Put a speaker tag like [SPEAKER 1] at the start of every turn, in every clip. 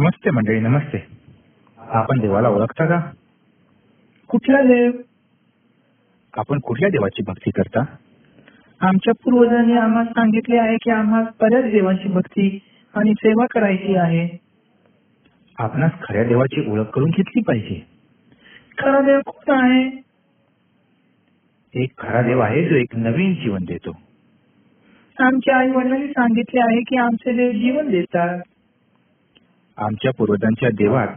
[SPEAKER 1] नमस्ते मंडळी नमस्ते. आपण देवाला ओळखता का?
[SPEAKER 2] कुठला देव?
[SPEAKER 1] आपण कुठल्या देवाची भक्ती करता?
[SPEAKER 2] आमच्या पूर्वजांनी आम्हाला सांगितले आहे की आम्हाला बऱ्याच देवांची भक्ती आणि सेवा करायची आहे.
[SPEAKER 1] आपणास खऱ्या देवाची ओळख करून घेतली पाहिजे.
[SPEAKER 2] खरा देव कोण आहे?
[SPEAKER 1] एक खरा देव आहे जो एक नवीन जीवन देतो.
[SPEAKER 2] आमच्या आई वडिलांनी सांगितले आहे की आमचे देव जीवन देतात.
[SPEAKER 1] आमच्या पूर्वजांच्या देवात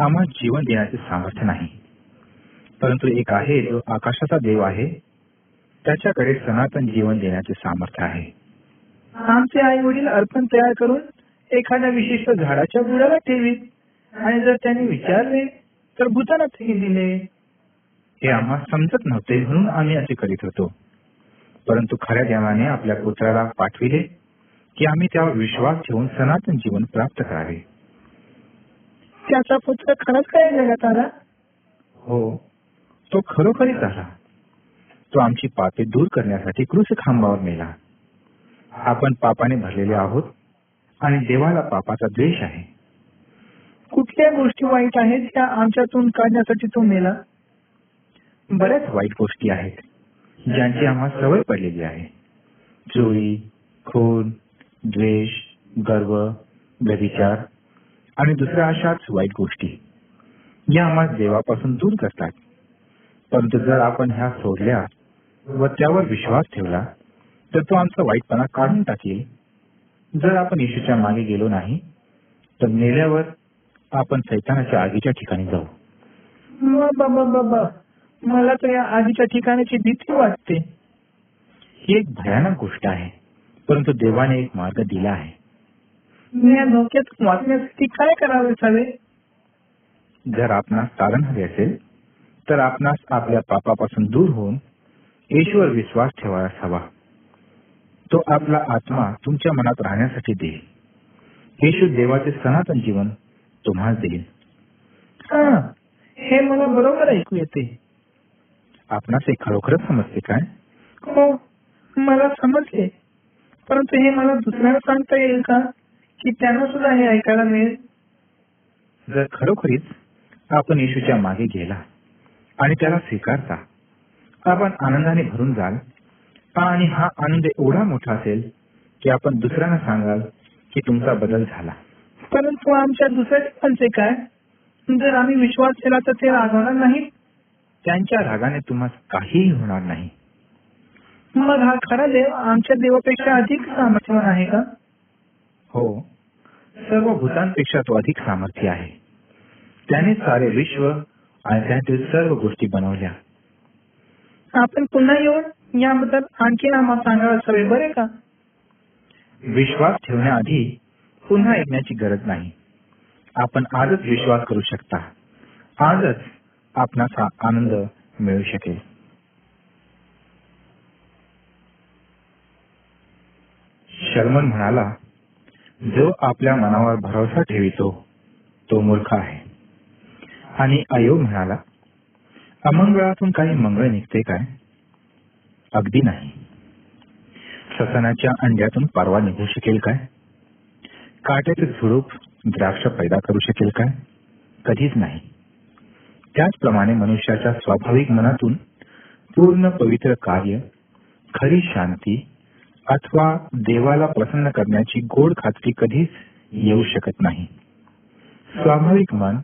[SPEAKER 1] आम्हाला जीवन देण्याचे सामर्थ्य नाही. परंतु एक आहे जो आकाशाचा देव आहे त्याच्याकडे सनातन जीवन देण्याचे सामर्थ्य आहे.
[SPEAKER 2] आमचे आई वडील अर्पण तयार करून एखाद्या विशिष्ट झाडाच्या बुडाला ठेवीत. आणि जर त्यांनी विचारले तर भूतानातही दिले.
[SPEAKER 1] हे आम्हाला समजत नव्हते म्हणून आम्ही असे करीत होतो. परंतु खऱ्या देवाने आपल्या पुत्राला पाठविले की आम्ही त्यावर विश्वास ठेवून सनातन जीवन प्राप्त करावे.
[SPEAKER 2] त्याचा पुत्र खरंच काय जगात आला
[SPEAKER 1] हो. तो खरोखरीच आला. तो आमची पापे दूर करण्यासाठी कृष खांबावर मेला आपण पापाने भरलेले आहोत आणि देवाला पापाचा द्वेष आहे.
[SPEAKER 2] कुठल्या गोष्टी वाईट आहेत त्या आमच्यातून काढण्यासाठी तो मेला
[SPEAKER 1] बऱ्याच वाईट गोष्टी आहेत ज्यांची आम्हाला सवय पडलेली आहे. चोरी खून द्वेष गर्व व्यभिचार आणि दुसऱ्या अशाच वाईट गोष्टी. या आम्हाला देवापासून दूर करतात. परंतु जर आपण ह्या सोडल्या व त्यावर विश्वास ठेवला तर तो आमचा वाईटपणा काढून टाकेल. जर आपण येशूच्या मागे गेलो नाही तर मेल्यावर आपण सैतानाच्या आगीच्या ठिकाणी जाऊ.
[SPEAKER 2] बाबा बाबा मला तर या आधीच्या ठिकाणाची भीती वाटते.
[SPEAKER 1] ही एक भयानक गोष्ट आहे. परंतु देवाने एक मार्ग दिला आहे.
[SPEAKER 2] या धोक्यात वाचण्यासाठी काय करावे हवे
[SPEAKER 1] जर आपणास तारण हवे असेल तर आपणास आपल्या पापापासून दूर होऊन येशूवर विश्वास ठेवायला हवा. तो आपला आत्मा तुमच्या मनात राहण्यासाठी देईल. येशू देवाचे सनातन जीवन तुम्हाला देईल.
[SPEAKER 2] हा हे मला बरोबर ऐकू येते.
[SPEAKER 1] आपणास हे खरोखरच समजते काय?
[SPEAKER 2] हो मला समजले. परंतु हे मला दुसऱ्याला सांगता येईल का? की त्यांना सुद्धा हे ऐकायला मिळेल?
[SPEAKER 1] जर खरोखरीच आपण येशूच्या मागे गेला आणि त्याला स्वीकारता आपण आनंदाने भरून जाल आणि हा आनंद एवढा मोठा असेल की आपण दुसऱ्यांना सांगाल की तुमचा बदल झाला.
[SPEAKER 2] परंतु आमच्या दुसऱ्या काय? जर आम्ही विश्वास केला तर ते रागवणार नाहीत?
[SPEAKER 1] त्यांच्या रागाने तुम्हाला काहीही होणार नाही.
[SPEAKER 2] मग हा खरा देव आमच्या देवापेक्षा अधिक सामर्थ्यवान आहे का?
[SPEAKER 1] हो. सर्व भूतांपेक्षा तो अधिक सामर्थ्य आहे. त्याने सारे विश्व आणि त्यातील सर्व गोष्टी बनवल्या.
[SPEAKER 2] आपण पुन्हा येऊन याबद्दल आणखीन आम्हाला सांगायला हवे बरे का?
[SPEAKER 1] विश्वास ठेवण्याआधी पुन्हा ऐकण्याची गरज नाही. आपण आजच विश्वास करू शकता. आजच आपणास आनंद मिळू शकेल. शर्मन म्हणाला जो आपल्या मनावर भरोसा ठेवितो तो मूर्ख आहे. आणि अयोग म्हणाला अमंगळातून काही मंगळ निघते काय? अगदी नाही. ससनाच्या अंड्यातून परवा निघू शकेल काय? काट्याचे झुडूप द्राक्ष पैदा करू शकेल काय? कधीच नाही. त्याचप्रमाणे मनुष्याच्या स्वाभाविक मनातून पूर्ण पवित्र कार्य खरी शांती अथवा देवाला प्रसन्न करण्याची गोड खात्री कधीच येऊ शकत नाही. स्वाभाविक मन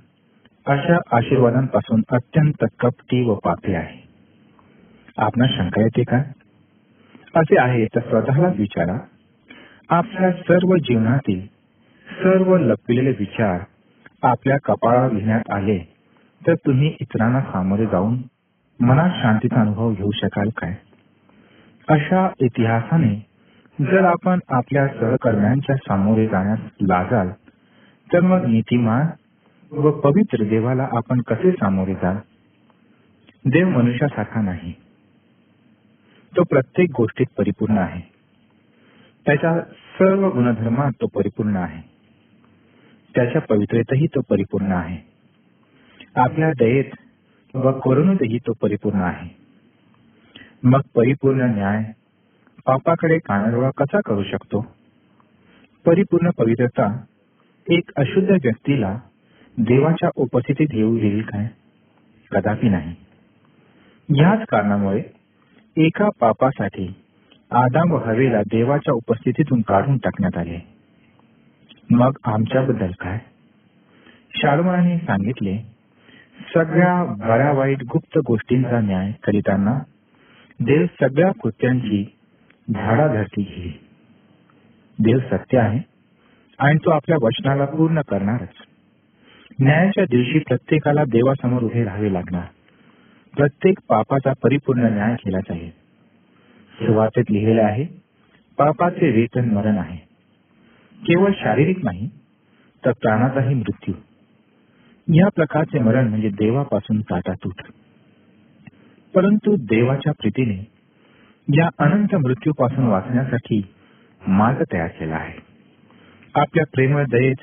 [SPEAKER 1] अशा आशीर्वादांपासून अत्यंत कपटी व पापी आहे. आपणा शंका येते का? असे आहे तर स्वतःलाच विचारा. आपल्या सर्व जीवनातील सर्व लपविलेले विचार आपल्या कपाळावर लिहिण्यात आले तर तुम्ही इतरांना सामोरे जाऊन मनात शांतीचा अनुभव घेऊ शकाल काय? अशा इतिहासाने जर आपण आपल्या सहकर्म्यांच्या सामोरे जाण्यास लाजाल तर मग नीतिमान व पवित्र देवाला आपण कसे सामोरे जाल? देव मनुष्यासारखा नाही. तो प्रत्येक गोष्टीत परिपूर्ण आहे. त्याच्या सर्व गुणधर्मात तो परिपूर्ण आहे. त्याच्या पवित्रेतही तो परिपूर्ण आहे. आपल्या दयेत व करुणेतही तो परिपूर्ण आहे. मग परिपूर्ण न्याय पापाकडे कानाडोळा कसा करू शकतो? परिपूर्ण पवित्रता एक अशुद्ध व्यक्तीला देवाच्या उपस्थितीत येऊ येईल काय? कदापि नाही. याच कारणामुळे एका पापासाठी आदाम व हवेला देवाच्या उपस्थितीतून काढून टाकण्यात आले. मग आमच्याबद्दल काय? शाळमनाने सांगितले सगळ्या बऱ्या वाईट गुप्त गोष्टींचा न्याय करीताना देव सगळ्या कृत्यांची धाडाधाटी घेईल देव सत्य आहे आणि तो आपल्या वचनाला पूर्ण करणारच. न्यायाच्या दिवशी प्रत्येकाला देवासमोर उभे राहावे लागणार. प्रत्येक पापाचा परिपूर्ण न्याय केला जाईल सुरुवातीत लिहिलेले आहे पापाचे वेतन मरण आहे. केवळ शारीरिक नाही तर प्राणाचाही मृत्यू. या प्रकारचे मरण म्हणजे देवापासून ताटातूट परंतु देवाच्या प्रीतीने या अनंत मृत्यूपासून वाचण्यासाठी मार्ग तयार केला आहे. आपल्या प्रेमळ दयेत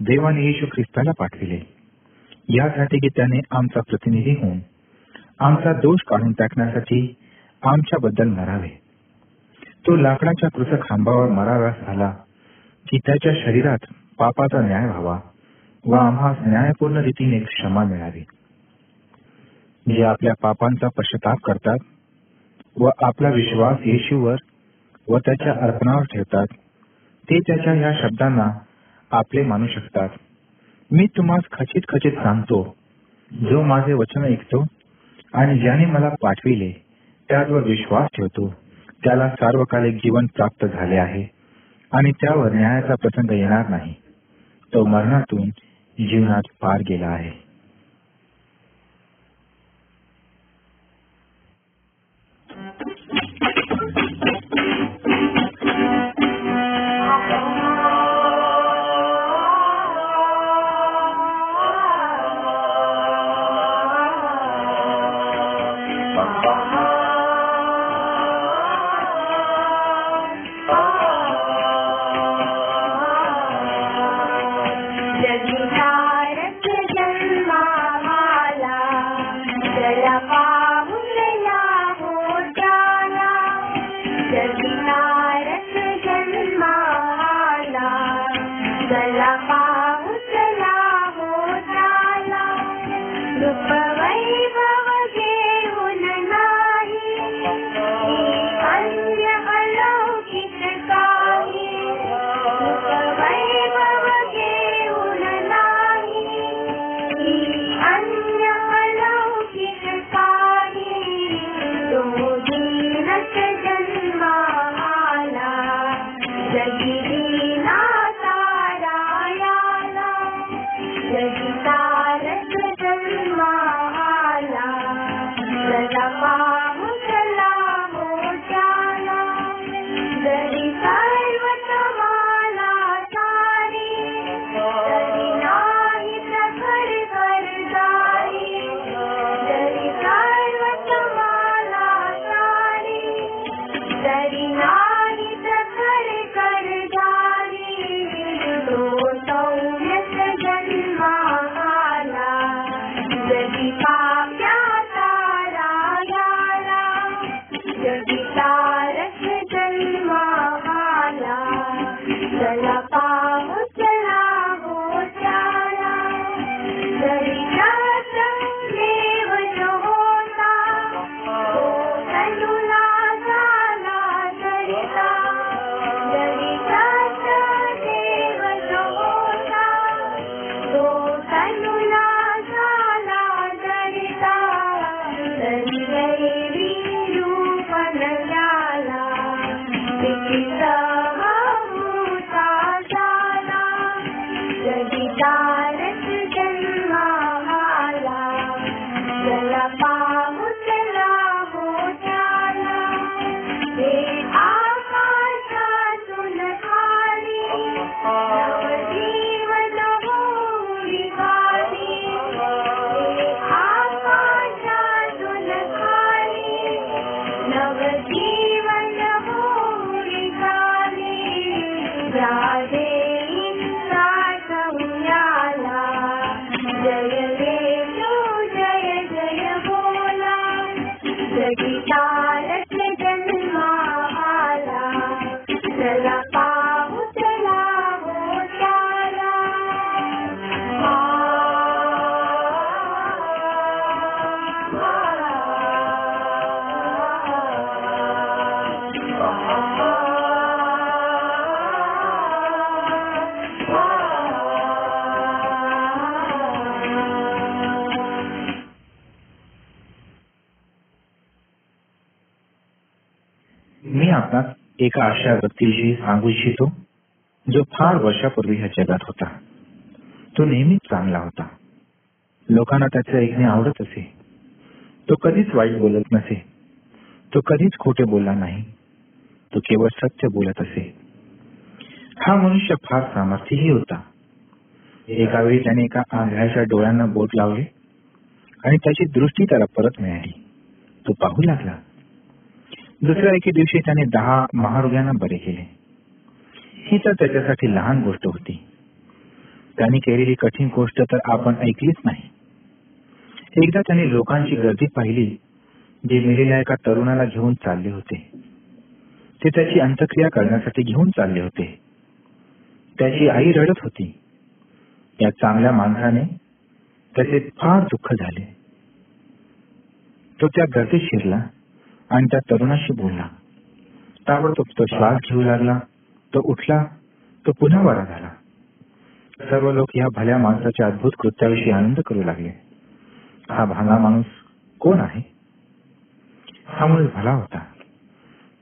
[SPEAKER 1] देवाने येशू ख्रिस्ताला पाठविले. यासाठी की त्याने आमचा प्रतिनिधी होऊन आमचा दोष काढून टाकण्यासाठी आमच्याबद्दल मरावे. तो लाकडाच्या कृत खांबावर मराव्यास झाला की त्याच्या शरीरात पापाचा न्याय व्हावा व आम्हास न्यायपूर्ण रीतीने क्षमा मिळावी. जे आपल्या पापांचा पश्चाताप करतात व आपला विश्वास येशूवर व त्याच्या अर्पणावर ठेवतात. ते त्याच्या या शब्दांना आपले मानू शकतात. मी तुम्हाला खचित खचित सांगतो. जो माझे वचन ऐकतो आणि ज्याने मला पाठविले त्यावर विश्वास ठेवतो. त्याला सार्वकालिक जीवन प्राप्त झाले आहे आणि त्यावर न्यायाचा प्रसंग येणार नाही. तो मरणातून जीवनात पार गेला आहे.
[SPEAKER 3] जगी तारक
[SPEAKER 1] एका अशा व्यक्तीशी सांगू इच्छितो जो फार वर्षापूर्वी ह्या जगात होता. तो नेहमीच चांगला होता. लोकांना त्याचे ऐकणे आवडत असे. तो कधीच वाईट बोलत नसे. तो कधीच खोटे बोलला नाही. तो केवळ सत्य बोलत असे. हा मनुष्य फार सामर्थ्यही होता. एका वेळी त्याने एका आंधळ्याच्या डोळ्यांना बोट लावले आणि त्याची दृष्टी त्याला परत मिळाली. तो पाहू लागला. दुसऱ्या एके दिवशी त्याने दहा महारोग्यांना बरे केले. ही तर त्याच्यासाठी लहान गोष्ट होती. त्याने केलेली कठीण गोष्ट तर आपण ऐकलीच नाही. एकदा त्याने लोकांची गर्दी पाहिली जे मेलेल्या एका तरुणाला घेऊन चालले होते. ते त्याची अंत्यक्रिया करण्यासाठी घेऊन चालले होते. त्याची आई रडत होती. या चांगल्या माणसाने त्याचे फार दुःख झाले. तो त्या गर्दीत शिरला. आणि त्या तरुणाशी बोलला. ताबडतोब तो श्वास घेऊ लागला. तो उठला. तो पुन्हा बरा झाला. सर्व लोक या भल्या माणसाच्या अद्भुत कृत्याविषयी आनंद करू लागले. हा भांगा माणूस कोण आहे? हा माणूस भला होता.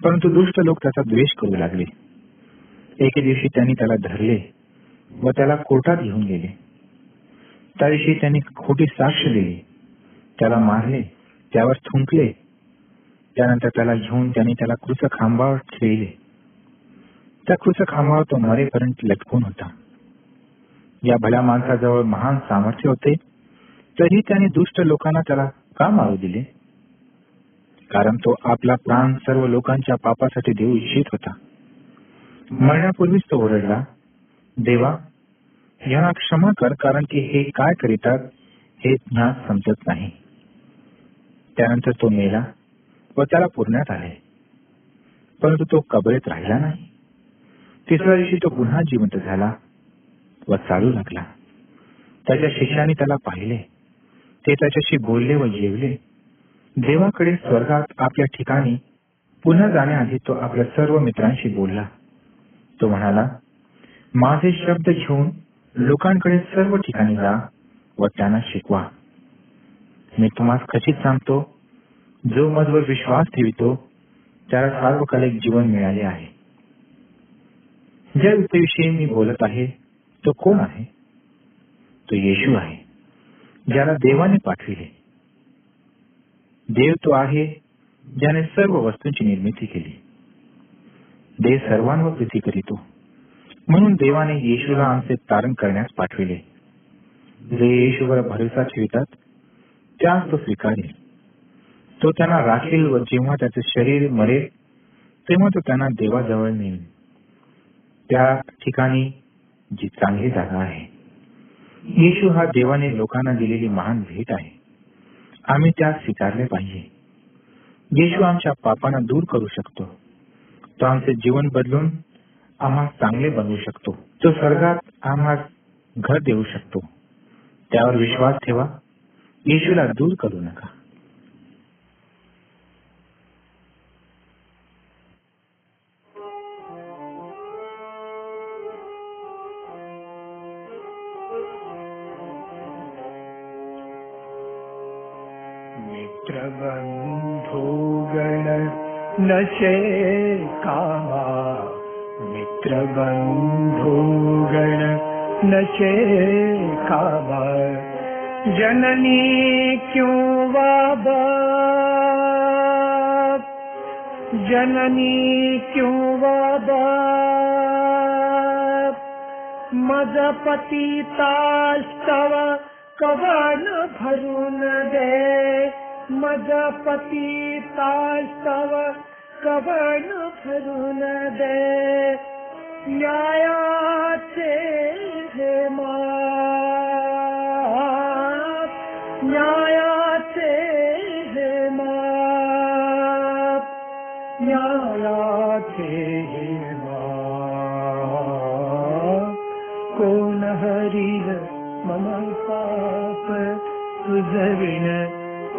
[SPEAKER 1] परंतु दुष्ट लोक त्याचा द्वेष करू लागले. एके दिवशी त्यांनी त्याला धरले व त्याला कोर्टात घेऊन गेले. त्या दिवशी त्यांनी खोटी साक्ष दिली. त्याला मारले. त्यावर थुंकले. त्यानंतर त्याला घेऊन त्याने त्याला क्रूच खांबावर ठेवले. त्या क्रूच खांबावर तो मरेपर्यंत लटकून होता. या भल्या माणसाजवळ महान सामर्थ्य होते तरी त्याने दुष्ट लोकांना त्याला का मारू दिले? कारण तो आपला प्राण सर्व लोकांच्या पापासाठी देऊ इच्छित होता. मरण्यापूर्वीच तो ओरडला देवा यांना क्षमा कर कारण की हे काय करीतात हे ज्ञान समजत नाही. त्यानंतर तो मेला व त्याला पुरण्यात आले. परंतु तो कबरेत राहिला नाही. तिसऱ्या दिवशी तो पुन्हा जिवंत झाला व चालू लागला. त्याच्या शिष्याने त्याला पाहिले. ते त्याच्याशी बोलले व जेवले. देवाकडे स्वर्गात आपल्या ठिकाणी पुन्हा जाण्याआधी तो आपल्या सर्व मित्रांशी बोलला. तो म्हणाला माझे शब्द घेऊन लोकांकडे सर्व ठिकाणी जा व त्यांना शिकवा. मी तुम्हाला खचित सांगतो जो मजवर विश्वास ठेवितो त्याला सार्वकालिक जीवन मिळाले आहे. ज्या व्यक्तीविषयी मी बोलत आहे तो कोण आहे? तो येशू आहे ज्याला देवाने पाठविले. देव तो आहे ज्याने सर्व वस्तूंची निर्मिती केली. देव सर्वांवर प्रीती करीतो. म्हणून देवाने येशूला आमचे तारण करण्यास पाठविले. जे येशूवर भरोसा ठेवितात त्यास तो स्वीकारेल तो त्यांना राखेल व जेव्हा त्याचे शरीर मरेल तेव्हा तो त्यांना देवाजवळ नेईल. त्या ठिकाणी जी चांगली जागा आहे येशू हा देवाने लोकांना दिलेली महान भेट आहे. आम्ही त्या स्वीकारले पाहिजे. येशू आमच्या पापांना दूर करू शकतो. तो आमचे जीवन बदलून आम्हा चांगले बनवू शकतो. तो स्वर्गात आम्हाला घर देऊ शकतो. त्यावर विश्वास ठेवा. येशूला दूर करू नका.
[SPEAKER 4] नशे कामा मित्रबन्धुगण नशे कामा जननी क्यों बाबा? जननी क्यों मज पतितास्तव कवन भरून दे। मज पतितास्तव कवन भरून दे। न्यायाचे हे माप। न्यायाचे हे माप। न्यायाचे हे माप। कोण हरिल मम पाप तुझविण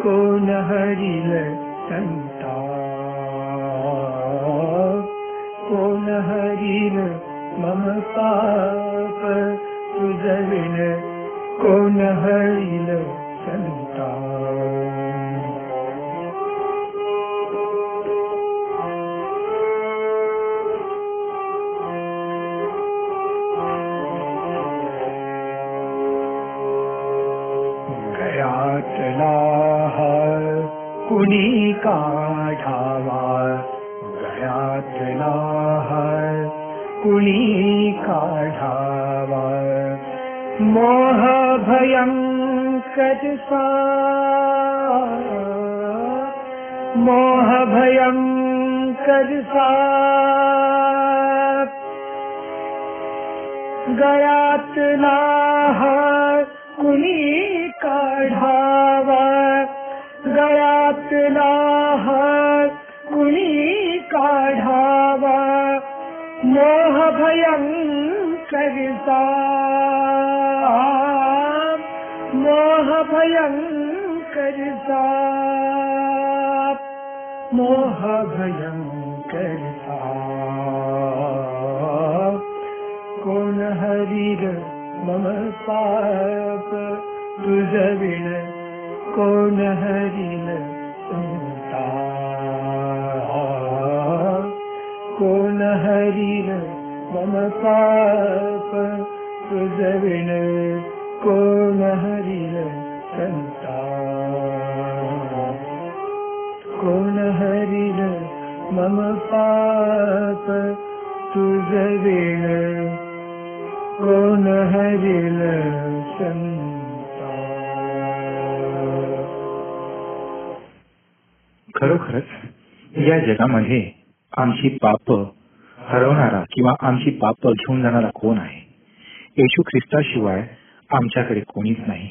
[SPEAKER 4] कोण हरिल तन हरिन मम पाप सुजलिन कोन हरिन संता गया तला कुनी का कुणी काढावा मोहभयं कजसा मोहभयं कजसा गयात् ना अभयं करिता मोहभयं करिता मोहभयं करिता कोन हरिर मम पाप तुज विण कोन हरिर कोन हरिर मम पाप तुझविण कोण हरील संता कोण हरील मम पाप तुझविण कोण हरिल संता
[SPEAKER 1] खरोखरच या जगामध्ये आमची पाप हरवणारा किंवा आमची पाप घेऊन जाणारा कोण आहे? येशू ख्रिस्ताशिवाय आमच्याकडे कोणीच नाही.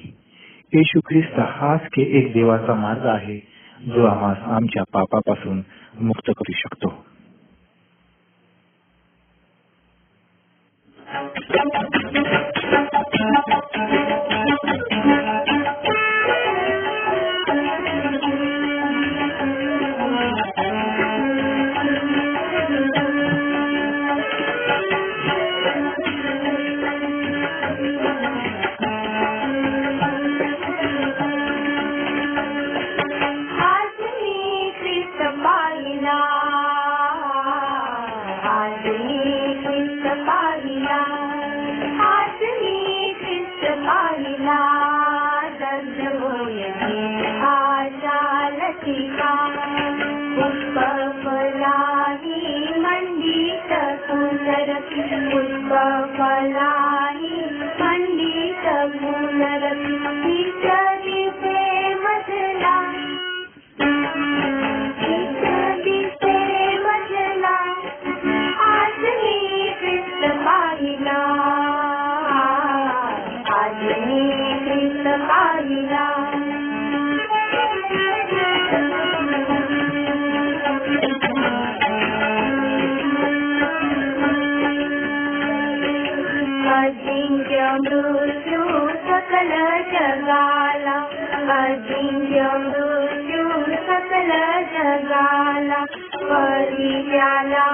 [SPEAKER 1] येशू ख्रिस्त हाच के एक देवाचा मार्ग आहे जो आम्हास आमच्या पापापासून मुक्त करू शकतो.
[SPEAKER 3] जगाला सकल जगाला परी त्याला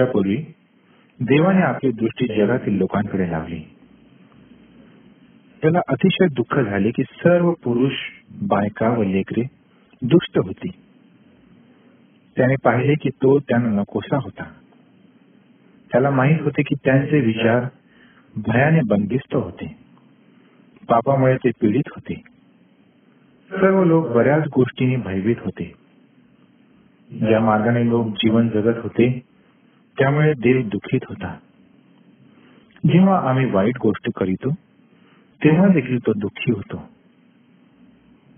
[SPEAKER 1] वर्षापूर्वी देवाने आपली दृष्टी जगातील लोकांकडे लावली. त्याला अतिशय दुःख झाले की सर्व पुरुष बायका व लेकरे दुष्ट होती. त्याने पाहिले की तो त्यांना नकोसा होता. त्याला माहीत होते की त्यांचे विचार भयाने बंदिस्त होते. पापामुळे ते पीडित होते. सर्व लोक बऱ्याच गोष्टींनी भयभीत होते. ज्या मार्गाने लोक जीवन जगत होते त्यामुळे देव दुखीत होता. जेव्हा आम्ही वाईट गोष्ट करीतो तेव्हा देखील तो दुःखी होतो.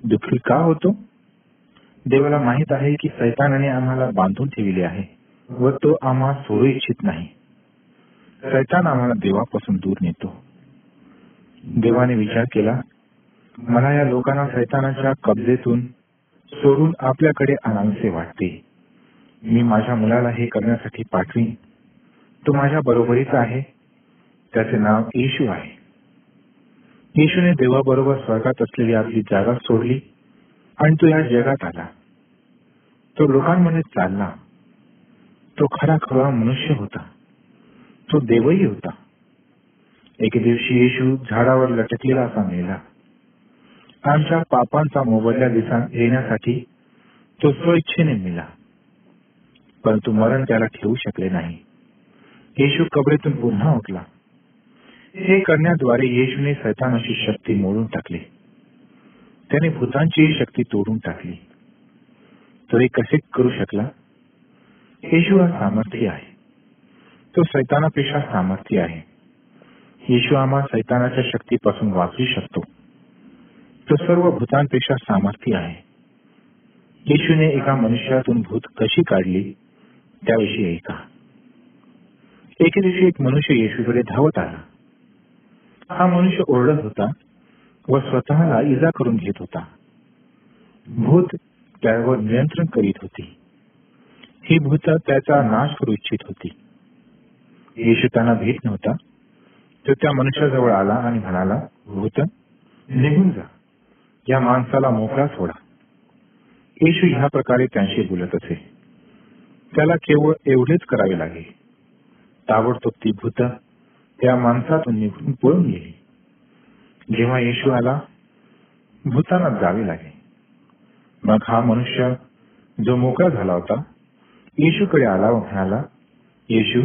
[SPEAKER 1] दुःखी का होतो? देवाला माहीत आहे की सैतानाने आम्हाला बांधून ठेवले आहे व तो आम्हाला सोडू इच्छित नाही. सैतान आम्हाला देवापासून दूर नेतो. देवाने विचार केला मला या लोकांना सैतानाच्या कब्जेतून सोडून आपल्याकडे आणावेसे वाटते. मी माझ्या मुलाला हे करण्यासाठी पाठवीन. तो माझ्या बरोबरीचा आहे. त्याचे नाव येशू आहे. येशूने देवाबरोबर स्वर्गात असलेली आपली जागा सोडली आणि तो या जगात आला. तो लोकांमध्ये चालला. तो खरा खरा मनुष्य होता. तो देवही होता. एके दिवशी येशू झाडावर लटकलेला असा मेला. आमच्या पापांचा मोबदला दिसा येण्यासाठी तो स्वइच्छेने मिला. परंतु मरण त्याला ठेवू शकले नाही. येशू कबरेतून पुन्हा उठला. हे करण्याद्वारे येशूने सैतानाची शक्ती मोडून टाकली. त्याने भूतांचीही शक्ती तोडून टाकली. तो हे कसे करू शकला? येशू हा सामर्थ्य आहे. तो सैतानापेक्षा सामर्थ्य आहे. येशू आम्हा सैतानाच्या शक्तीपासून वाचू शकतो. तो सर्व भूतांपेक्षा सामर्थ्य आहे. येशूने एका मनुष्यातून भूत कशी काढली? त्याविषयी ऐका. एके दिवशी एक मनुष्य येशूकडे धावत आला. हा मनुष्य ओरडत होता व स्वतःला इजा करून घेत होता. भूत त्यावर नियंत्रण करीत होती. ही भूत त्याचा नाश करू इच्छित होती. येशू त्यांना भीत नव्हता. तो त्या मनुष्याजवळ आला आणि म्हणाला भूत निघून जा. या माणसाला मोकळा सोडा. येशू ह्या प्रकारे त्यांशी बोलत असे. त्याला केवळ एवढेच करावे लागे ताबडतोब ती भूत त्या माणसातून निघून पळून गेली. जेव्हा येशू आला भूतांना जावे लागले. मग हा मनुष्य जो मोकळा झाला होता येशूकडे आला व म्हणाला येशू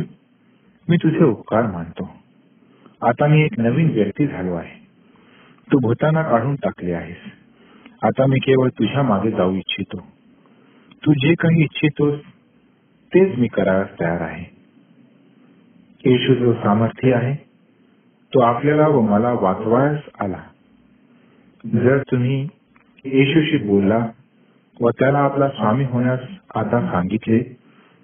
[SPEAKER 1] मी तुझे उपकार मानतो. आता मी एक नवीन व्यक्ती झालो आहे. तू भूतांना काढून टाकले आहेस. आता मी केवळ तुझ्या मागे जाऊ इच्छितो. तू जे काही इच्छितोस तेच मी करायला तयार आहे. येशू जो सामर्थ्य आहे. तो आपल्याला व मला वाचवायस आला. जर तुम्ही येशूशी बोलला व त्याला आपला स्वामी होण्यास आता सांगितले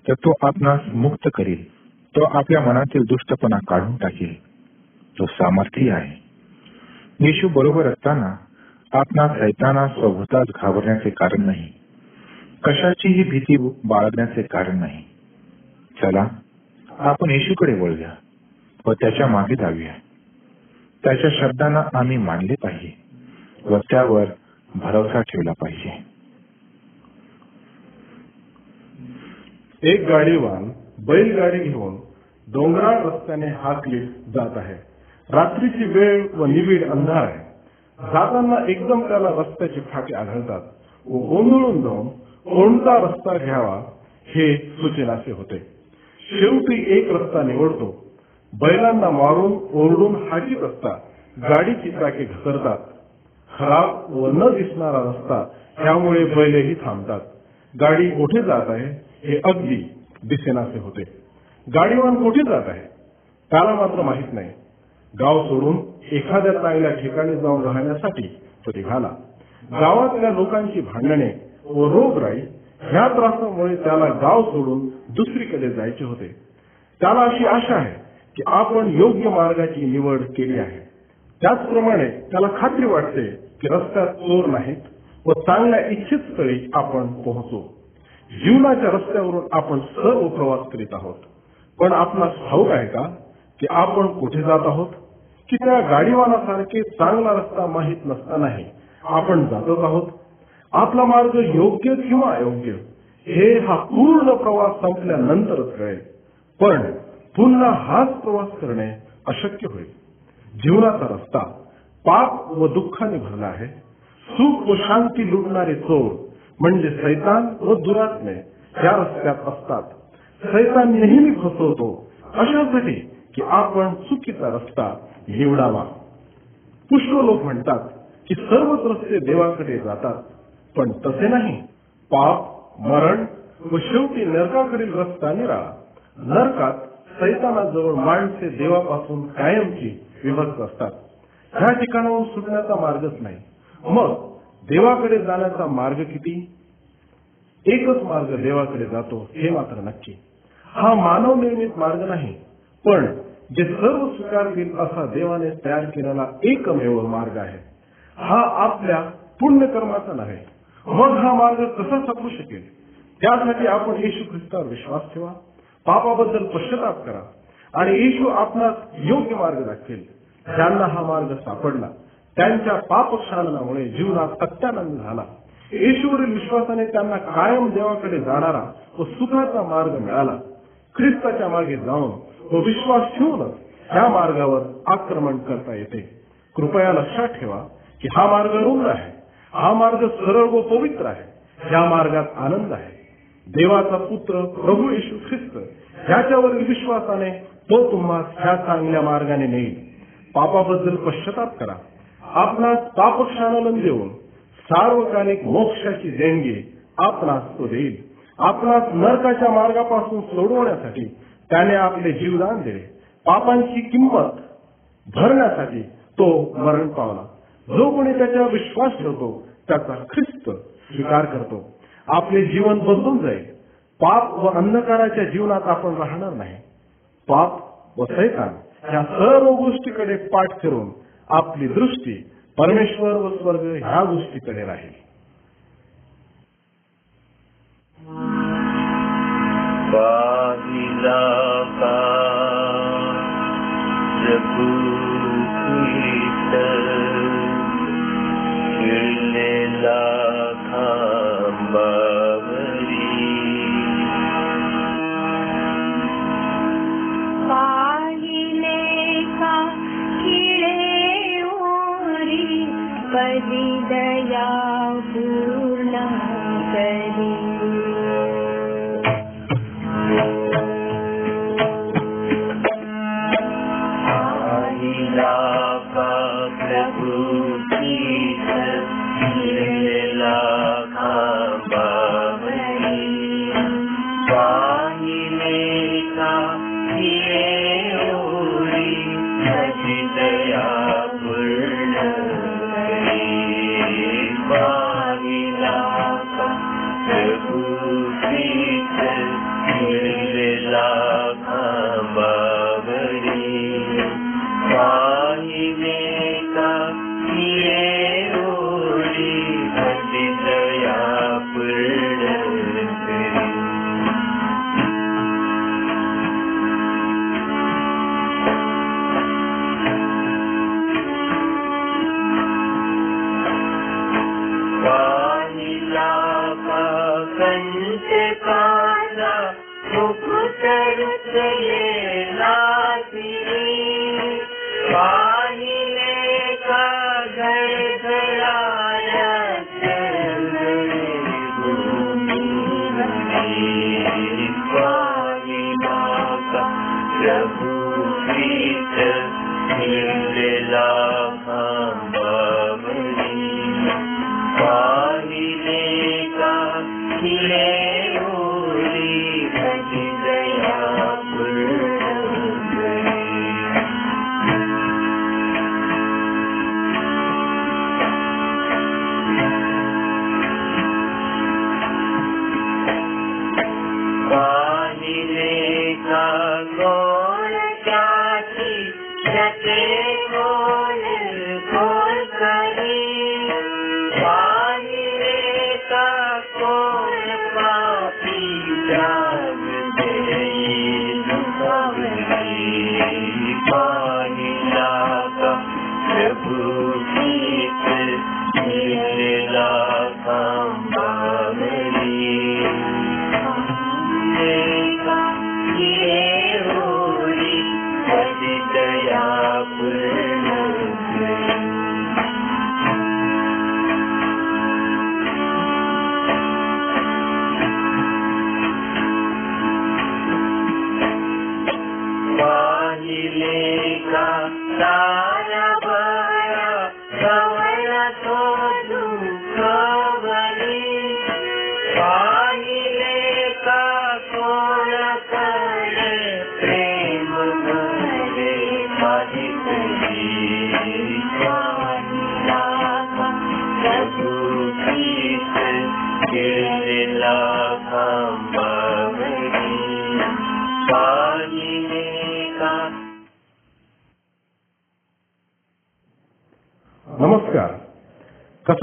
[SPEAKER 1] तर तो आपणास मुक्त करील. तो आपल्या मनातील दुष्टपणा काढून टाकेल. तो सामर्थ्य आहे. येशू बरोबर असताना आपणास सैताना स्वभूतास घाबरण्याचे कारण नाही. कशाचीही भीती बाळगण्याचे कारण नाही. चला आपण येशूकडे वळूया व त्याच्यामागे जाऊया त्याच्या शब्दांना आम्ही मानले पाहिजे व त्यावर भरोसा ठेवला पाहिजे.
[SPEAKER 5] एक गाडीवान बैलगाडी घेऊन डोंगराळ रस्त्याने हाकली जात आहे. रात्रीची वेळ व निबिड अंधार आहे. जाताना एकदम त्याला रस्त्याची फाटे आढळतात व गोंधळून जाऊन कोणता रस्ता घ्यावा हे सूचनाचे होते. शेवटी एक रस्ता निवडतो. बैलांना मारून ओरडून हाकीत असता गाडीची चाके घसरतात. खराब व न दिसणारा रस्ता. त्यामुळे बैलही थांबतात. गाडी कुठे जात आहे हे अगदी दिसेनासे होते. गाडीवान कुठे जात आहे त्याला मात्र माहीत नाही. गाव सोडून एखाद्या चांगल्या ठिकाणी जाऊन राहण्यासाठी तो निघाला. गावातल्या लोकांची भांडणे व रोगराई ह्या त्रासामुळे त्याला गाव सोडून दुसरीकडे जायचे होते. त्याला अशी आशा आहे की आपण योग्य मार्गाची निवड केली आहे. त्याचप्रमाणे त्याला खात्री वाटते की रस्त्यात चोर नाहीत व चांगल्या इच्छित स्थळी आपण पोहोचू. जीवनाच्या रस्त्यावरून आपण सर्व प्रवास करीत आहोत. पण आपणास ठाऊक आहे का की आपण कुठे जात आहोत? की त्या गाडीवानासारखे चांगला रस्ता माहीत नसतानाही आपण जातच आहोत? आपला मार्ग योग्य किंवा अयोग्य हे हा पूर्ण प्रवास संपल्यानंतरच कळेल. पण पुन्हा हाच प्रवास करणे अशक्य होईल. जीवनाचा रस्ता पाप व दुःखाने भरला आहे. सुख व शांती लुटणारे चोर म्हणजे सैतान व दुरात्मे या रस्त्यात असतात. सैतान नेहमी फसवतो. अशासाठी की आपण चुकीचा रस्ता निवडावा. पुष्कळ लोक म्हणतात की सर्वच रस्ते देवाकडे जातात. पण तसे नाही. पाप मरण व शेवटी नरकाकडील रस्ता निराळा. नरकात सैतानाजवळ माणसे देवापासून कायमची विभक्त असतात. ह्या ठिकाणाहून सुटण्याचा मार्गच नाही. मग देवाकडे जाण्याचा मार्ग किती? एकच मार्ग देवाकडे जातो हे मात्र नक्की. हा मानव निर्मित मार्ग नाही पण जे सर्व स्वीकारतील असा देवाने तयार केलेला एकमेव मार्ग आहे. हा आपल्या पुण्यकर्माचा नव्हे मग हा मार्ग कसा संपू शकेल? त्यासाठी आपण येशू ख्रिस्तावर विश्वास ठेवा पापाबद्दल पश्चाताप करा आणि येशू आपणास योग्य मार्ग दाखवेल. ज्यांना हा मार्ग सापडला त्यांच्या पापक्षालनामुळे जीवनात अत्यानंद झाला. येशूवरील विश्वासाने त्यांना कायम देवाकडे जाणारा व सुखाचा मार्ग मिळाला. ख्रिस्ताच्या मागे जाऊन व विश्वास ठेवूनच ह्या मार्गावर आक्रमण करता येते. कृपया लक्षात ठेवा की हा मार्ग रुग्ण आहे. हा मार्ग सरळ व पवित्र आहे. या मार्गात आनंद आहे. देवाचा पुत्र प्रभू येशू ख्रिस्त ह्याच्यावरील विश्वासाने तो तुम्हा ह्या चांगल्या मार्गाने नेईल. पापाबद्दल पश्चाताप करा. आपणास पापक्षानलन देऊन सार्वकालिक मोक्षाची देणगी आपणास तो देईल. आपणास नरकाच्या मार्गापासून सोडवण्यासाठी त्याने आपले जीवदान दिले. पापांची किंमत भरण्यासाठी तो मरण पावला. जो कोणी त्याच्यावर विश्वास ठेवतो त्याचा ख्रिस्त स्वीकार करतो. आपले जीवन बदलून जाईल. पाप व अंधकाराच्या जीवनात आपण राहणार नाही. पाप व सैतान या सर्व गोष्टीकडे पाठ फिरून आपली दृष्टी परमेश्वर व स्वर्ग ह्या गोष्टीकडे राहील.
[SPEAKER 3] पाहिला
[SPEAKER 6] पाहिला पापी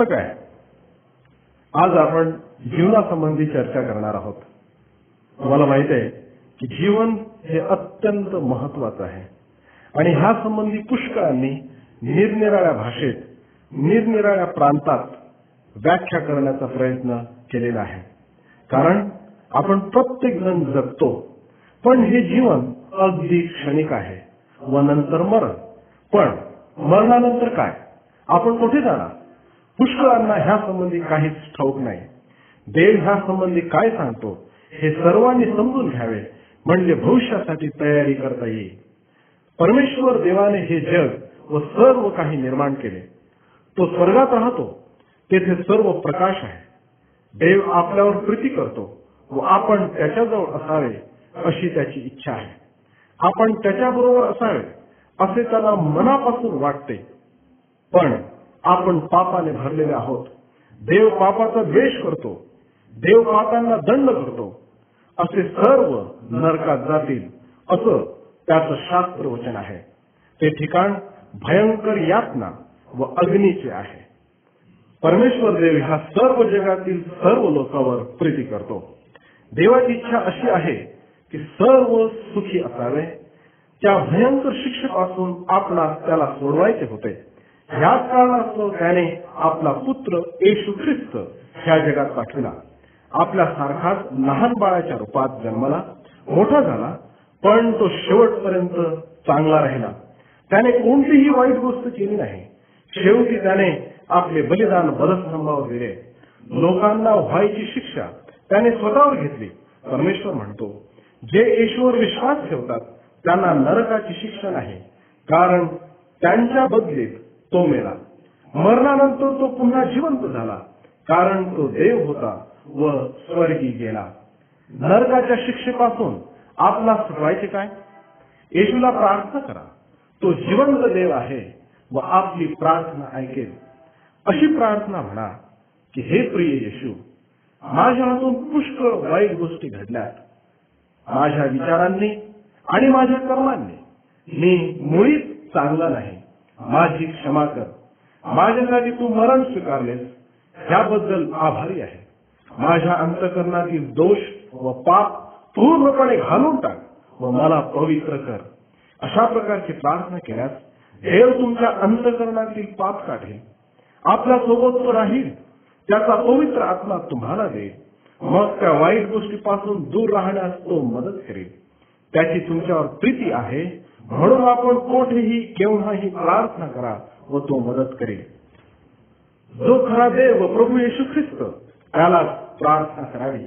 [SPEAKER 5] कसं काय? आज आपण जीवनासंबंधी चर्चा करणार आहोत. तुम्हाला माहीत आहे की जीवन हे अत्यंत महत्वाचं आहे. आणि ह्या संबंधी पुष्कळांनी निरनिराळ्या भाषेत निरनिराळ्या प्रांतात व्याख्या करण्याचा प्रयत्न केलेला आहे. कारण आपण प्रत्येक जण जगतो पण हे जीवन अगदी क्षणिक आहे व नंतर मरण. पण मरणानंतर काय? आपण कुठे जाणार? पुष्कळांना ह्या संबंधी काहीच ठाऊक नाही. देव ह्या संबंधी काय सांगतो हे सर्वांनी समजून घ्यावे म्हणजे भविष्यासाठी तयारी करता येईल. परमेश्वर देवाने हे जग व सर्व काही निर्माण केले. तो स्वर्गात राहतो तेथे सर्व प्रकाश आहे. देव आपल्यावर प्रीती करतो व आपण त्याच्याजवळ असावे अशी त्याची इच्छा आहे. आपण त्याच्याबरोबर असावे असे त्याला मनापासून वाटते. पण आपण पापाने भरलेले आहोत. देव पापाचा द्वेष करतो. देव पापांना दंड करतो. असे सर्व नरकात जातील असं त्याचं शास्त्र वचन आहे. ते ठिकाण भयंकर यातना व अग्नीचे आहे. परमेश्वर देव ह्या सर्व जगातील सर्व लोकांवर प्रीती करतो. देवाची इच्छा अशी आहे की सर्व सुखी असावे. त्या भयंकर शिक्षेपासून आपणास त्याला सोडवायचे होते. ह्याच कारणास्तव त्याने आपला पुत्र येशू ख्रिस्त ह्या जगात पाठविला. आपल्या सारखाच लहान बाळाच्या रूपात जन्मला मोठा झाला पण तो शेवटपर्यंत चांगला राहिला. त्याने कोणतीही वाईट गोष्ट केली नाही. शेवटी त्याने आपले बलिदान बलस्तंभावर दिले. लोकांना व्हायची शिक्षा त्याने स्वतःवर घेतली. परमेश्वर म्हणतो जे येशूवर विश्वास ठेवतात त्यांना नरकाची शिक्षा नाही. कारण त्यांच्या बदलीत तो मेला. मरणानंतर तो पुन्हा जिवंत झाला. कारण तो देव होता व स्वर्गी गेला. नरकाच्या शिक्षेपासून आपला सुटवायचे काय? येशूला प्रार्थना करा. तो जिवंत देव आहे व आपली प्रार्थना ऐकेल. अशी प्रार्थना म्हणा की हे प्रिय येशू माझ्या हातून पुष्कळ वाईट गोष्टी घडल्यात. माझ्या विचारांनी आणि माझ्या कर्मांनी मी मुळीच चांगला नाही. माझी क्षमा कर. माझ्यासाठी तू मरण स्वीकारलेस. त्याबद्दल आभारी आहे. माझ्या अंतकरणातील दोष व पाप पूर्णपणे घालून टाक व मला पवित्र कर. अशा प्रकारची प्रार्थना केल्यास देव तुमच्या अंतकरणातील पाप काढेल. आपल्यासोबत तो राहील. त्याचा पवित्र आत्मा तुम्हाला देईल. मग त्या वाईट गोष्टीपासून दूर राहण्यास तो मदत करेल. त्याची तुमच्यावर प्रीती आहे. म्हणून आपण कोठेही केव्हाही प्रार्थना करा व तो मदत करेल. जो खरा देव प्रभू येशू ख्रिस्त त्याला प्रार्थना करावी.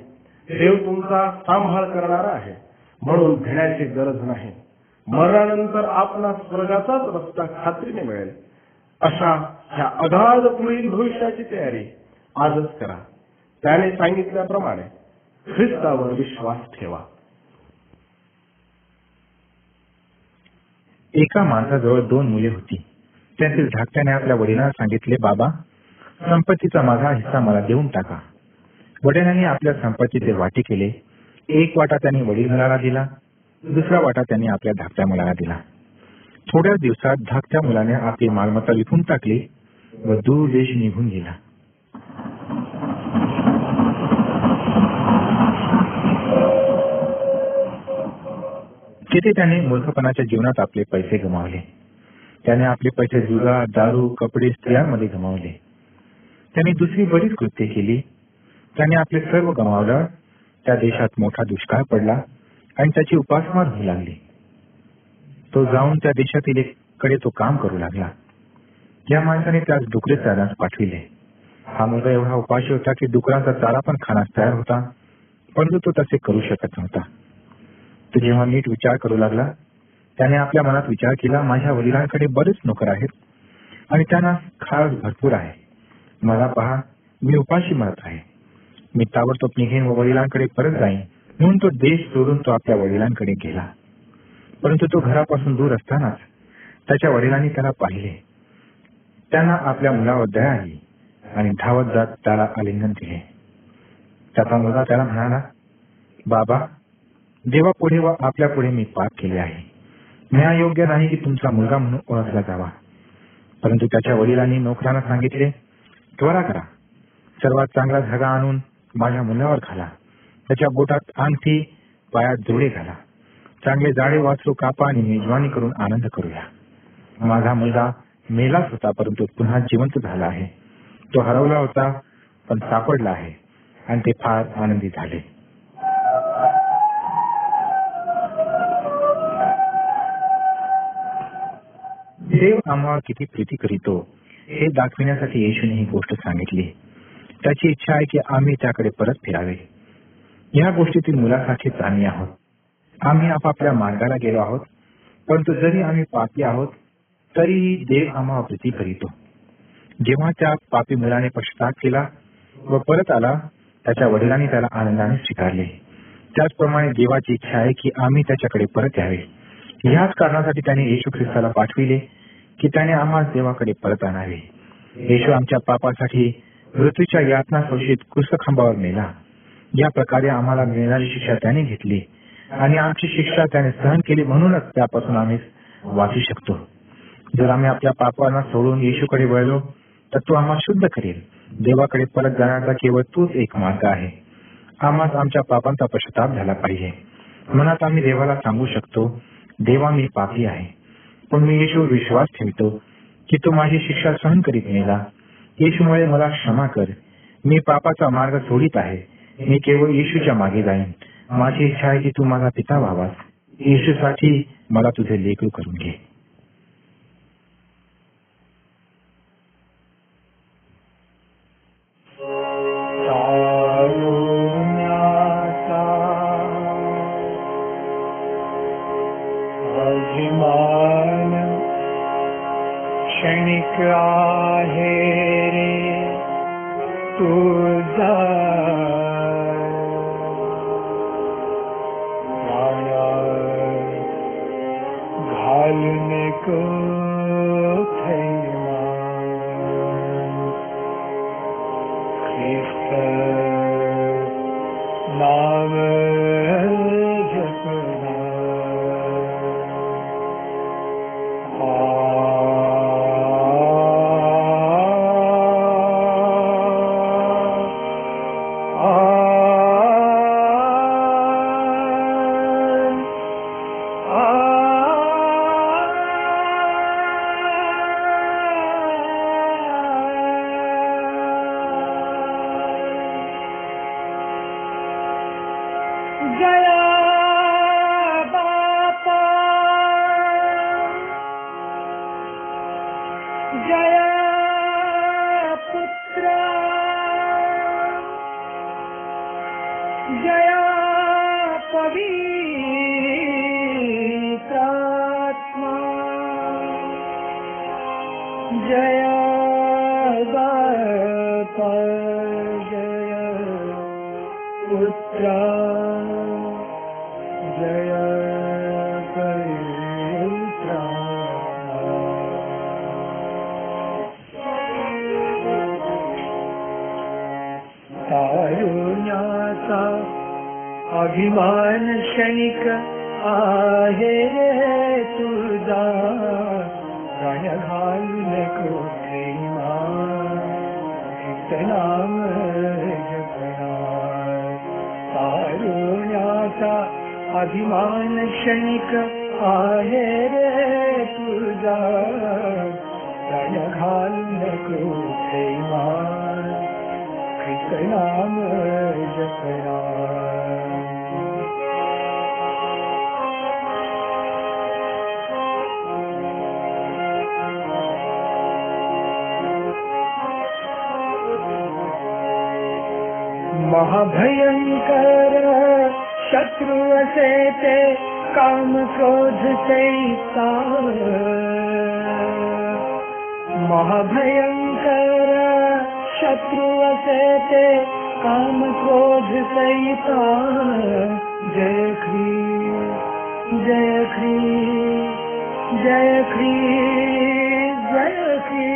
[SPEAKER 5] देव तुमचा सांभाळ करणारा आहे. म्हणून घेण्याची गरज नाही. मरणानंतर आपला स्वर्गाचाच रस्ता खात्रीने मिळेल. अशा ह्या अगाध पुढील भविष्याची तयारी आजच करा. त्याने सांगितल्याप्रमाणे ख्रिस्तावर विश्वास ठेवा.
[SPEAKER 1] एका माणसाजवळ दोन मुले होती. त्यातील धाकट्याने आपल्या वडिलांना सांगितले बाबा संपत्तीचा माझा हिस्सा मला देऊन टाका. वडिलांनी आपल्या संपत्तीचे वाटे केले. एक वाटा त्यांनी वडील मुलाला दिला. दुसरा वाटा त्यांनी आपल्या धाकट्या मुलाला दिला. थोड्या दिवसात धाकट्या मुलाने आपली मालमत्ता विकून टाकली व दूर देश निघून गेला. किती त्याने मूर्खपणाच्या जीवनात आपले पैसे गमावले? त्याने आपले पैसे जुगा दारू कपडे स्त्रियांमध्ये गमावले. त्याने दुसरी बरीच कृत्ये केली. त्याने आपले सर्व गमावलं. त्या देशात मोठा दुष्काळ पडला आणि त्याची उपासमार होऊ लागली. तो जाऊन त्या देशातील कडे तो काम करू लागला. या माणसाने त्यास डुकरे चारण्यास पाठविले. हा मुलगा एवढा उपाशी होता की डुकरांचा चारा पण खाण्यास तयार होता परंतु तो तसे करू शकत नव्हता. तो जेव्हा नीट विचार करू लागला त्याने आपल्या मनात विचार केला माझ्या वडिलांकडे बरेच नोकर आहेत आणि त्यांना खास भरपूर आहे. मला पहा मी उपाशी मरत आहे. मी ताबडतोब निघेन व वडिलांकडे परत जाईन म्हणून तो देश सोडून तो आपल्या वडिलांकडे गेला. परंतु तो घरापासून दूर असतानाच त्याच्या वडिलांनी त्याला पाहिले. त्यांना आपल्या मुलावर दया आली आणि धावत जात त्याला आलिंगन दिले. त्याचा मुलगा त्याला म्हणाला बाबा देवा पुढे व आपल्या पुढे मी पाप केले आहे. न्यायोग्य नाही की तुमचा मुलगा म्हणून ओळखला जावा. परंतु त्याच्या वडिलांनी नोकरांना सांगितले त्वरा करा. सर्वात चांगला धागा आणून माझ्या मुलावर घाला. त्याच्या बोटात अंगठी पायात जोडे घाला. चांगले जाडे वाचू कापा आणि मेजवानी करून आनंद करूया. माझा मुलगा मेलाच होता परंतु पुन्हा जिवंत झाला आहे. तो हरवला होता पण सापडला आहे. आणि ते फार आनंदी झाले. देव आम्हाला किती प्रीती करीतो हे दाखविण्यासाठी येशूने ही गोष्ट सांगितली. त्याची इच्छा आहे की आम्ही त्याकडे परत फिरावे. या गोष्टीतील मुलासाठीच आम्ही आहोत. आम्ही आपापल्या मार्गाला गेलो आहोत परंतु जरी आम्ही पापी आहोत तरीही देव आम्हाला प्रीती करीतो. जेव्हा त्या पापी मुलाने पश्चाताप केला व परत आला त्याच्या वडिलांनी त्याला आनंदाने स्वीकारले. त्याचप्रमाणे देवाची इच्छा आहे की आम्ही त्याच्याकडे परत यावे. याच कारणासाठी त्याने येशू ख्रिस्ताला पाठविले की त्याने आम्हाला देवाकडे परत आणावे येशू आमच्या पापासाठी मृत्यूच्या यातना शोषित कुसखांबावर मेला या प्रकारे आम्हाला मिळणारी शिक्षा त्याने घेतली आणि आमची शिक्षा त्याने सहन केली म्हणूनच त्यापासून आम्ही वाचू शकतो. जर आम्ही आपल्या पापांना सोडून येशूकडे वळलो तर तो आम्हाला शुद्ध करेल. देवाकडे परत जाण्याचा केवळ तोच एक मार्ग आहे. आम्हाला आमच्या पापांचा पश्चाताप झाला पाहिजे. मनात आम्ही देवाला सांगू शकतो देवा मी पापी आहे. पण मी येशूवर विश्वास ठेवतो की तू माझी शिक्षा सहन करीत नेला येशूमुळे मला क्षमा कर. मी पापाचा मार्ग सोडित आहे. मी केवळ येशूच्या मागे जाईन. माझी इच्छा आहे की तू माझा पिता व्हावास. येशूसाठी मला तुझे लेकरू करून घे.
[SPEAKER 4] क्या है रे तू जा जया पवित्रात्मा। जया अभिमान क्षणिक आहे रे तुझा प्राण घालून कोठे नाम जपणार तारुण्याचा अभिमान क्षणिक आहे रे तुझा प्राण घालून कोठे ख्रिस्त नाम महाभयंकर शत्रु असे ते काम क्रोध सैता महाभयंकर शत्रु असे ते काम क्रोध सैता जय ख्री जय ख्री जय ख्री जय ख्री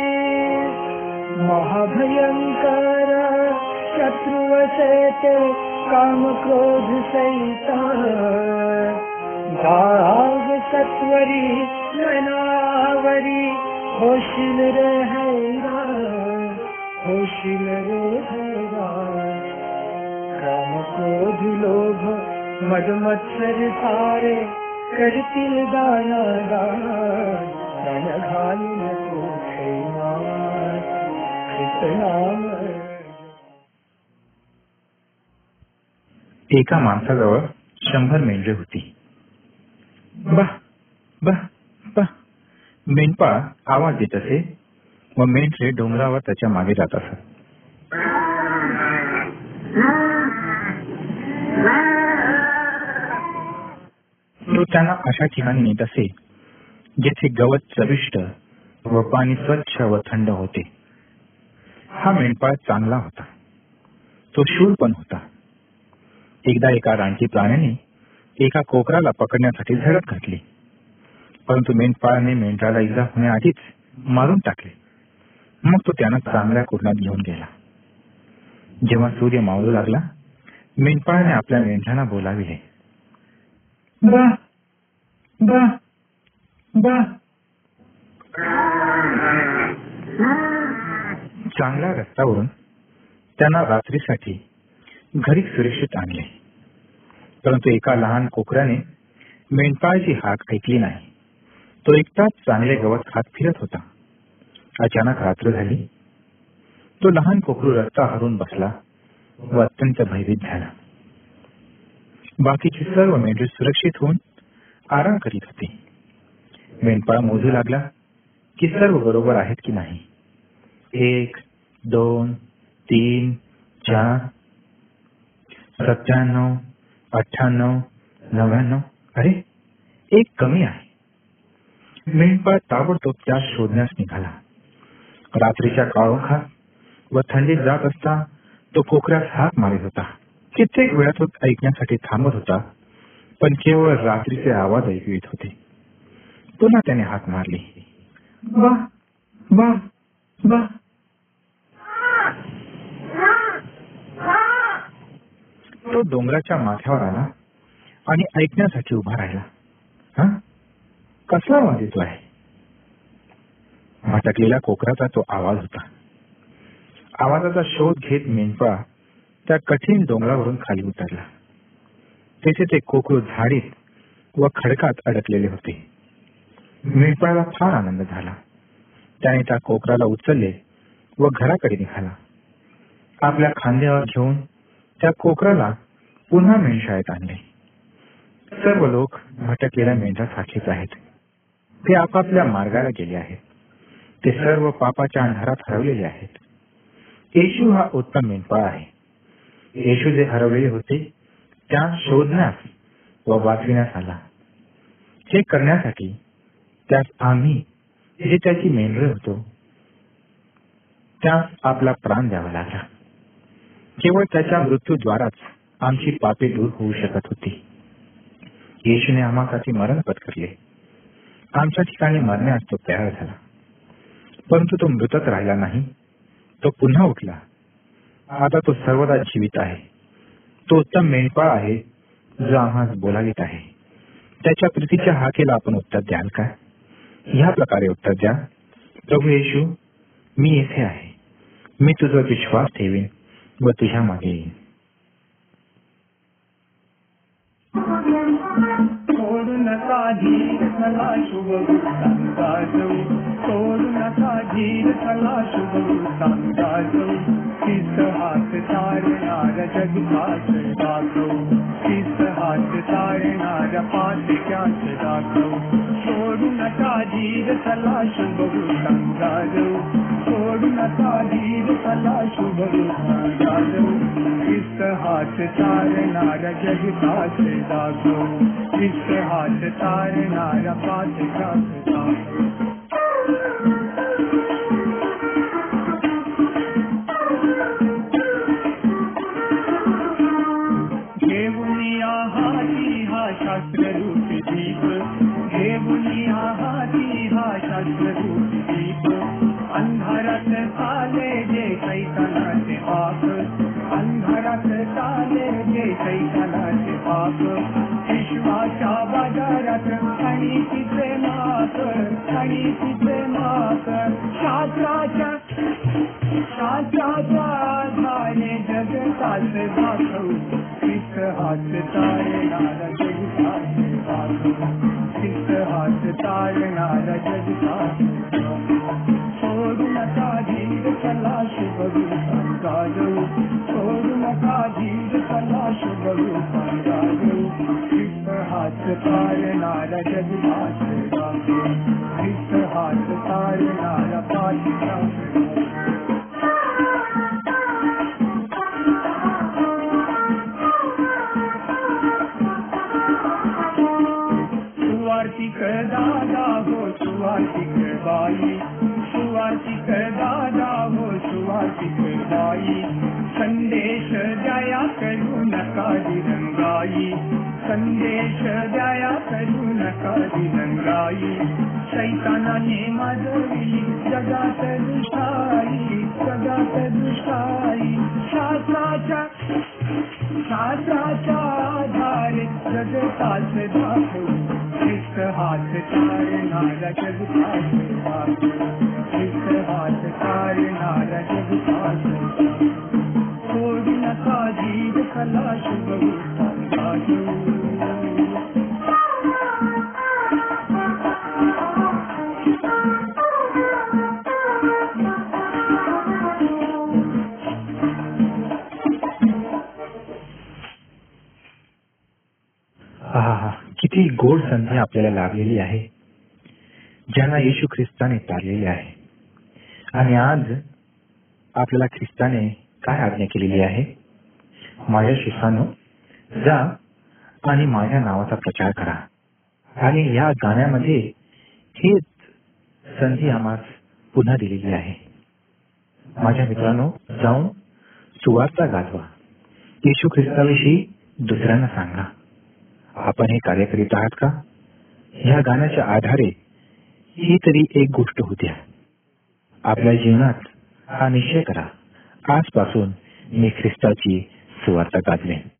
[SPEAKER 4] महाभयंकर शत्रु काम क्रोध सैता दाग सत्वरी मनावरी होशिल रे हैरा होशिल रे हैरा काम क्रोध लोभ मद मत्सर सारे करतील दाना दान। रण घालून कोठे मार?
[SPEAKER 1] एका माणसाजवळ शंभर मेंढरे होती. बा बा बा. मेंढपाळ आवाज देत असे व मेंढरे डोंगरावर त्याच्यामागे जात असत. तो त्यांना अशा ठिकाणी नेत असे जेथे गवत चविष्ट व पाणी स्वच्छ व थंड होते. हा मेंढपाळ चांगला होता. तो शूर पण होता. एकदा एका रानटी प्राण्याने एका कोकराला पकडण्यासाठी झडप घातली. परंतु मेंढपाळाने मेंढराला इजा होण्याआधीच मारून टाकले. मग तो त्यांना चांगल्या कुरणात घेऊन गेला. जेव्हा सूर्य मावळू लागला मेंढपाळाने आपल्या मेंढरांना बोलाविले. बा बा बा. चांगल्या रस्त्यावरून त्यांना रात्रीसाठी घरी सुरक्षित आणले. परंतु एका लहान कोकराने मेंढपाळची हाक ऐकली नाही. तो एकटाच चांगले गवत खात फिरत होता. अचानक रात्र झाली. तो लहान कोकरू रस्ता हरून बसला व अत्यंत भयभीत झाला. बाकीचे सर्व मेंढरे सुरक्षित होऊन आराम करीत होते. मेंढपाळ मोजू लागला की सर्व बरोबर आहेत की नाही. एक दोन तीन चार सत्त्याण्णव अठ्ठ्याण्णव नव्याण्णव. अरे एक कमी आहे. मेंढपाळ ताबडतोब त्या शोधण्यास निघाला. रात्रीच्या काळोखा व थंडीत जात असता तो कोकऱ्यास हात मारित होता. कित्येक वेळा तो ऐकण्यासाठी थांबत होता पण केवळ रात्रीचे आवाज ऐकू येत होते. पुन्हा त्याने हात मारली. वा वा वा तो डोंगराच्या माथ्यावर आला आणि ऐकण्यासाठी उभा राहिला. हा? कसला आवाज येतो आहे भटकलेल्या कोकराचा तो आवाज होता. आवाजाचा शोध घेत मेंढपा त्या कठीण डोंगरावरून खाली उतरला. तेथे ते कोकरू झाडीत व खडकात अडकलेले होते. मेंढपाळाला फार आनंद झाला. त्याने त्या कोकराला उचलले व घराकडे निघाला. आपल्या खांद्यावर घेऊन त्या कोकराला पुन्हा मेंढशाळेत आणले. सर्व लोक भटकलेल्या साठीच आहेत. ते आपापल्या मार्गाला गेले आहेत. ते सर्व पापाच्या अंधारात हरवलेले आहेत. येशू हा उत्तम मेंढपाळ आहे. येशू जे हरवलेले होते त्या शोधण्यास व वाचविण्यास आला. हे करण्यासाठी त्यास आम्ही जे त्याची मेंढरे होतो त्यास आपला प्राण द्यावा लागला. केवळ त्याच्या मृत्यूद्वाराच आमची पापे दूर होऊ शकत होती. येशूने आम्हासाठी मरण पत्करले. आमच्या ठिकाणी मरण्यास तो तयार झाला. परंतु तो मृतच राहिला नाही. तो पुन्हा उठला. आता तो सर्वदा जीवित आहे. तो उत्तम मेंढपाळ आहे जो आम्हास बोलावित आहे. त्याच्या प्रीतीच्या हाकेला आपण उत्तर द्याल का? ह्या प्रकारे उत्तर द्या. प्रभू येशू मी येथे आहे. मी तुझा विश्वास ठेवीन. व तुझ्या मागे.
[SPEAKER 4] नका धीर चला शुभ जाऊ सोडू नका धीर चला शुभ जाऊ किस हात तारणार किस हात तारणार सोडू नका धीर चला शुभ जाऊ नका धीर चला शुभ इष्ट किस हात तारणार जगताच दाखवू इष्ट हात तारणार पातक्याच दाखवू आणि तिचे माप आणि तिचे माप शास्त्राच्या शास्त्राच्या आधारे जगताच दाखवू किस हात तारणारा जगताच दाखवू किस हात तारणार जग दाखवू सोडू नका धीर चला शुभ रूपांचा सोडू नका धीर चला शुभ रूपांचा हात तारणारा जगताच दाखवू हात तारणारा पाठीचाच दादा हो सुवासिक बाई दादा हो बाई संदेश दया करू। नका दिरंगाई संदेश द्याया करू नका दिरंगाई शैतानाने माजविली जगात दुष्टाई जगात दुष्टाई शास्त्राच्या शास्त्राच्या आधारे जगताच दाखवू शिस्त हात तारणारा जगताच दाखवू शिस्त हात तारणारा जगताच
[SPEAKER 1] किती गोड संधी आपल्याला लाभलेली आहे, ज्यांना येशू ख्रिस्ताने तारलेले आहे. आणि आज आपल्याला ख्रिस्ताने काय आज्ञा केलेली आहे? माझ्या शिष्यानो जा आणि माझ्या नावाचा प्रचार करा. आणि या गाण्यामध्ये हीच संधी आम्हाला पुन्हा दिलेली आहे. माझ्या मित्रांनो जाऊन सुवार्ता गाजवा. येशू ख्रिस्ताविषयी दुसऱ्यांना सांगा. आपण हे कार्य करीत आहात का? ह्या गाण्याच्या आधारे ही तरी एक गोष्ट होत्या. आपल्या जीवनात हा निश्चय करा. आजपासून मी ख्रिस्ताची सुवार्ता गाजवेन